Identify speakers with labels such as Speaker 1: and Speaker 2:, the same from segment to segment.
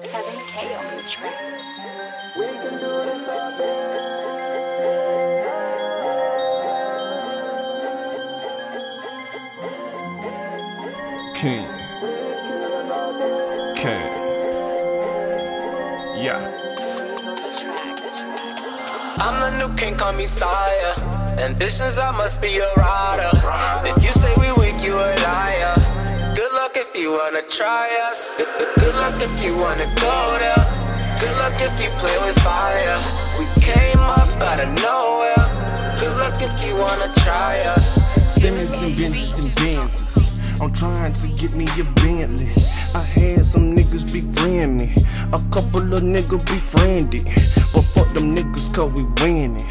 Speaker 1: Kevin K on the track.
Speaker 2: King. King. Yeah.
Speaker 1: Freeze on the track. The.
Speaker 3: I'm the new king, call me sire. Ambitions, I must be a rider. You wanna try us. Good, luck if you wanna go there. Good luck if you play with fire. We came up out of nowhere. Good luck if you wanna try us.
Speaker 2: Simmons and Benzes and Benzes. I'm trying to get me a Bentley. I had some niggas befriend me. A couple of niggas befriended. But fuck them niggas cause we winning.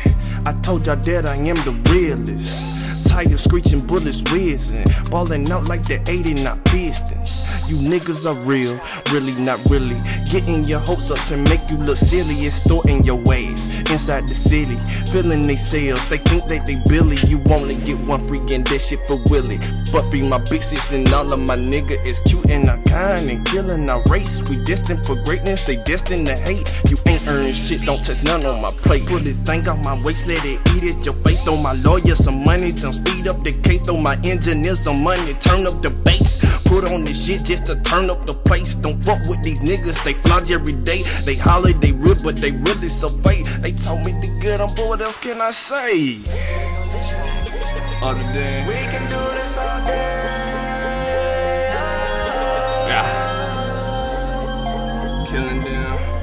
Speaker 2: I told y'all that I am the realest. Tires screeching, bullets whizzing. Ballin' out like the 80, not Pistons. You niggas are real, really not really. Getting your hopes up to make you look silly and storing your ways inside the city. Feeling they sales, they think that they Billy. You only get one free and that shit for Willie. Buffy, my big sis, and all of my nigga is cute and I kind and killing our race. We destined for greatness, they destined to hate. You ain't earning shit, don't touch none on my plate. Pull this thing off my waist, let it eat it. Your face, throw my lawyer some money, to speed up the case, throw my engineer some money, turn up the bass. Put on this shit just to turn up the place. Don't fuck with these niggas, they flaunt every day. They holler, they rude, but they really so fake. They told me the good, I'm boy, what else can I say?
Speaker 1: On the track.
Speaker 2: Other than,
Speaker 3: We can do this all day.
Speaker 2: yeah. Killing them.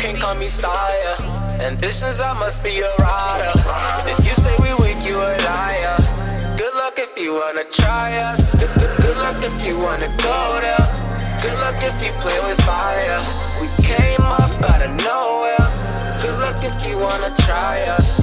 Speaker 3: King, call me sire. Ambitions, I must be a rider. If you say we weak, you a liar. Good luck if you wanna try us. Good, good, good luck if you wanna go there. Good luck if you play with fire. We came up out of nowhere. Good luck if you wanna try us.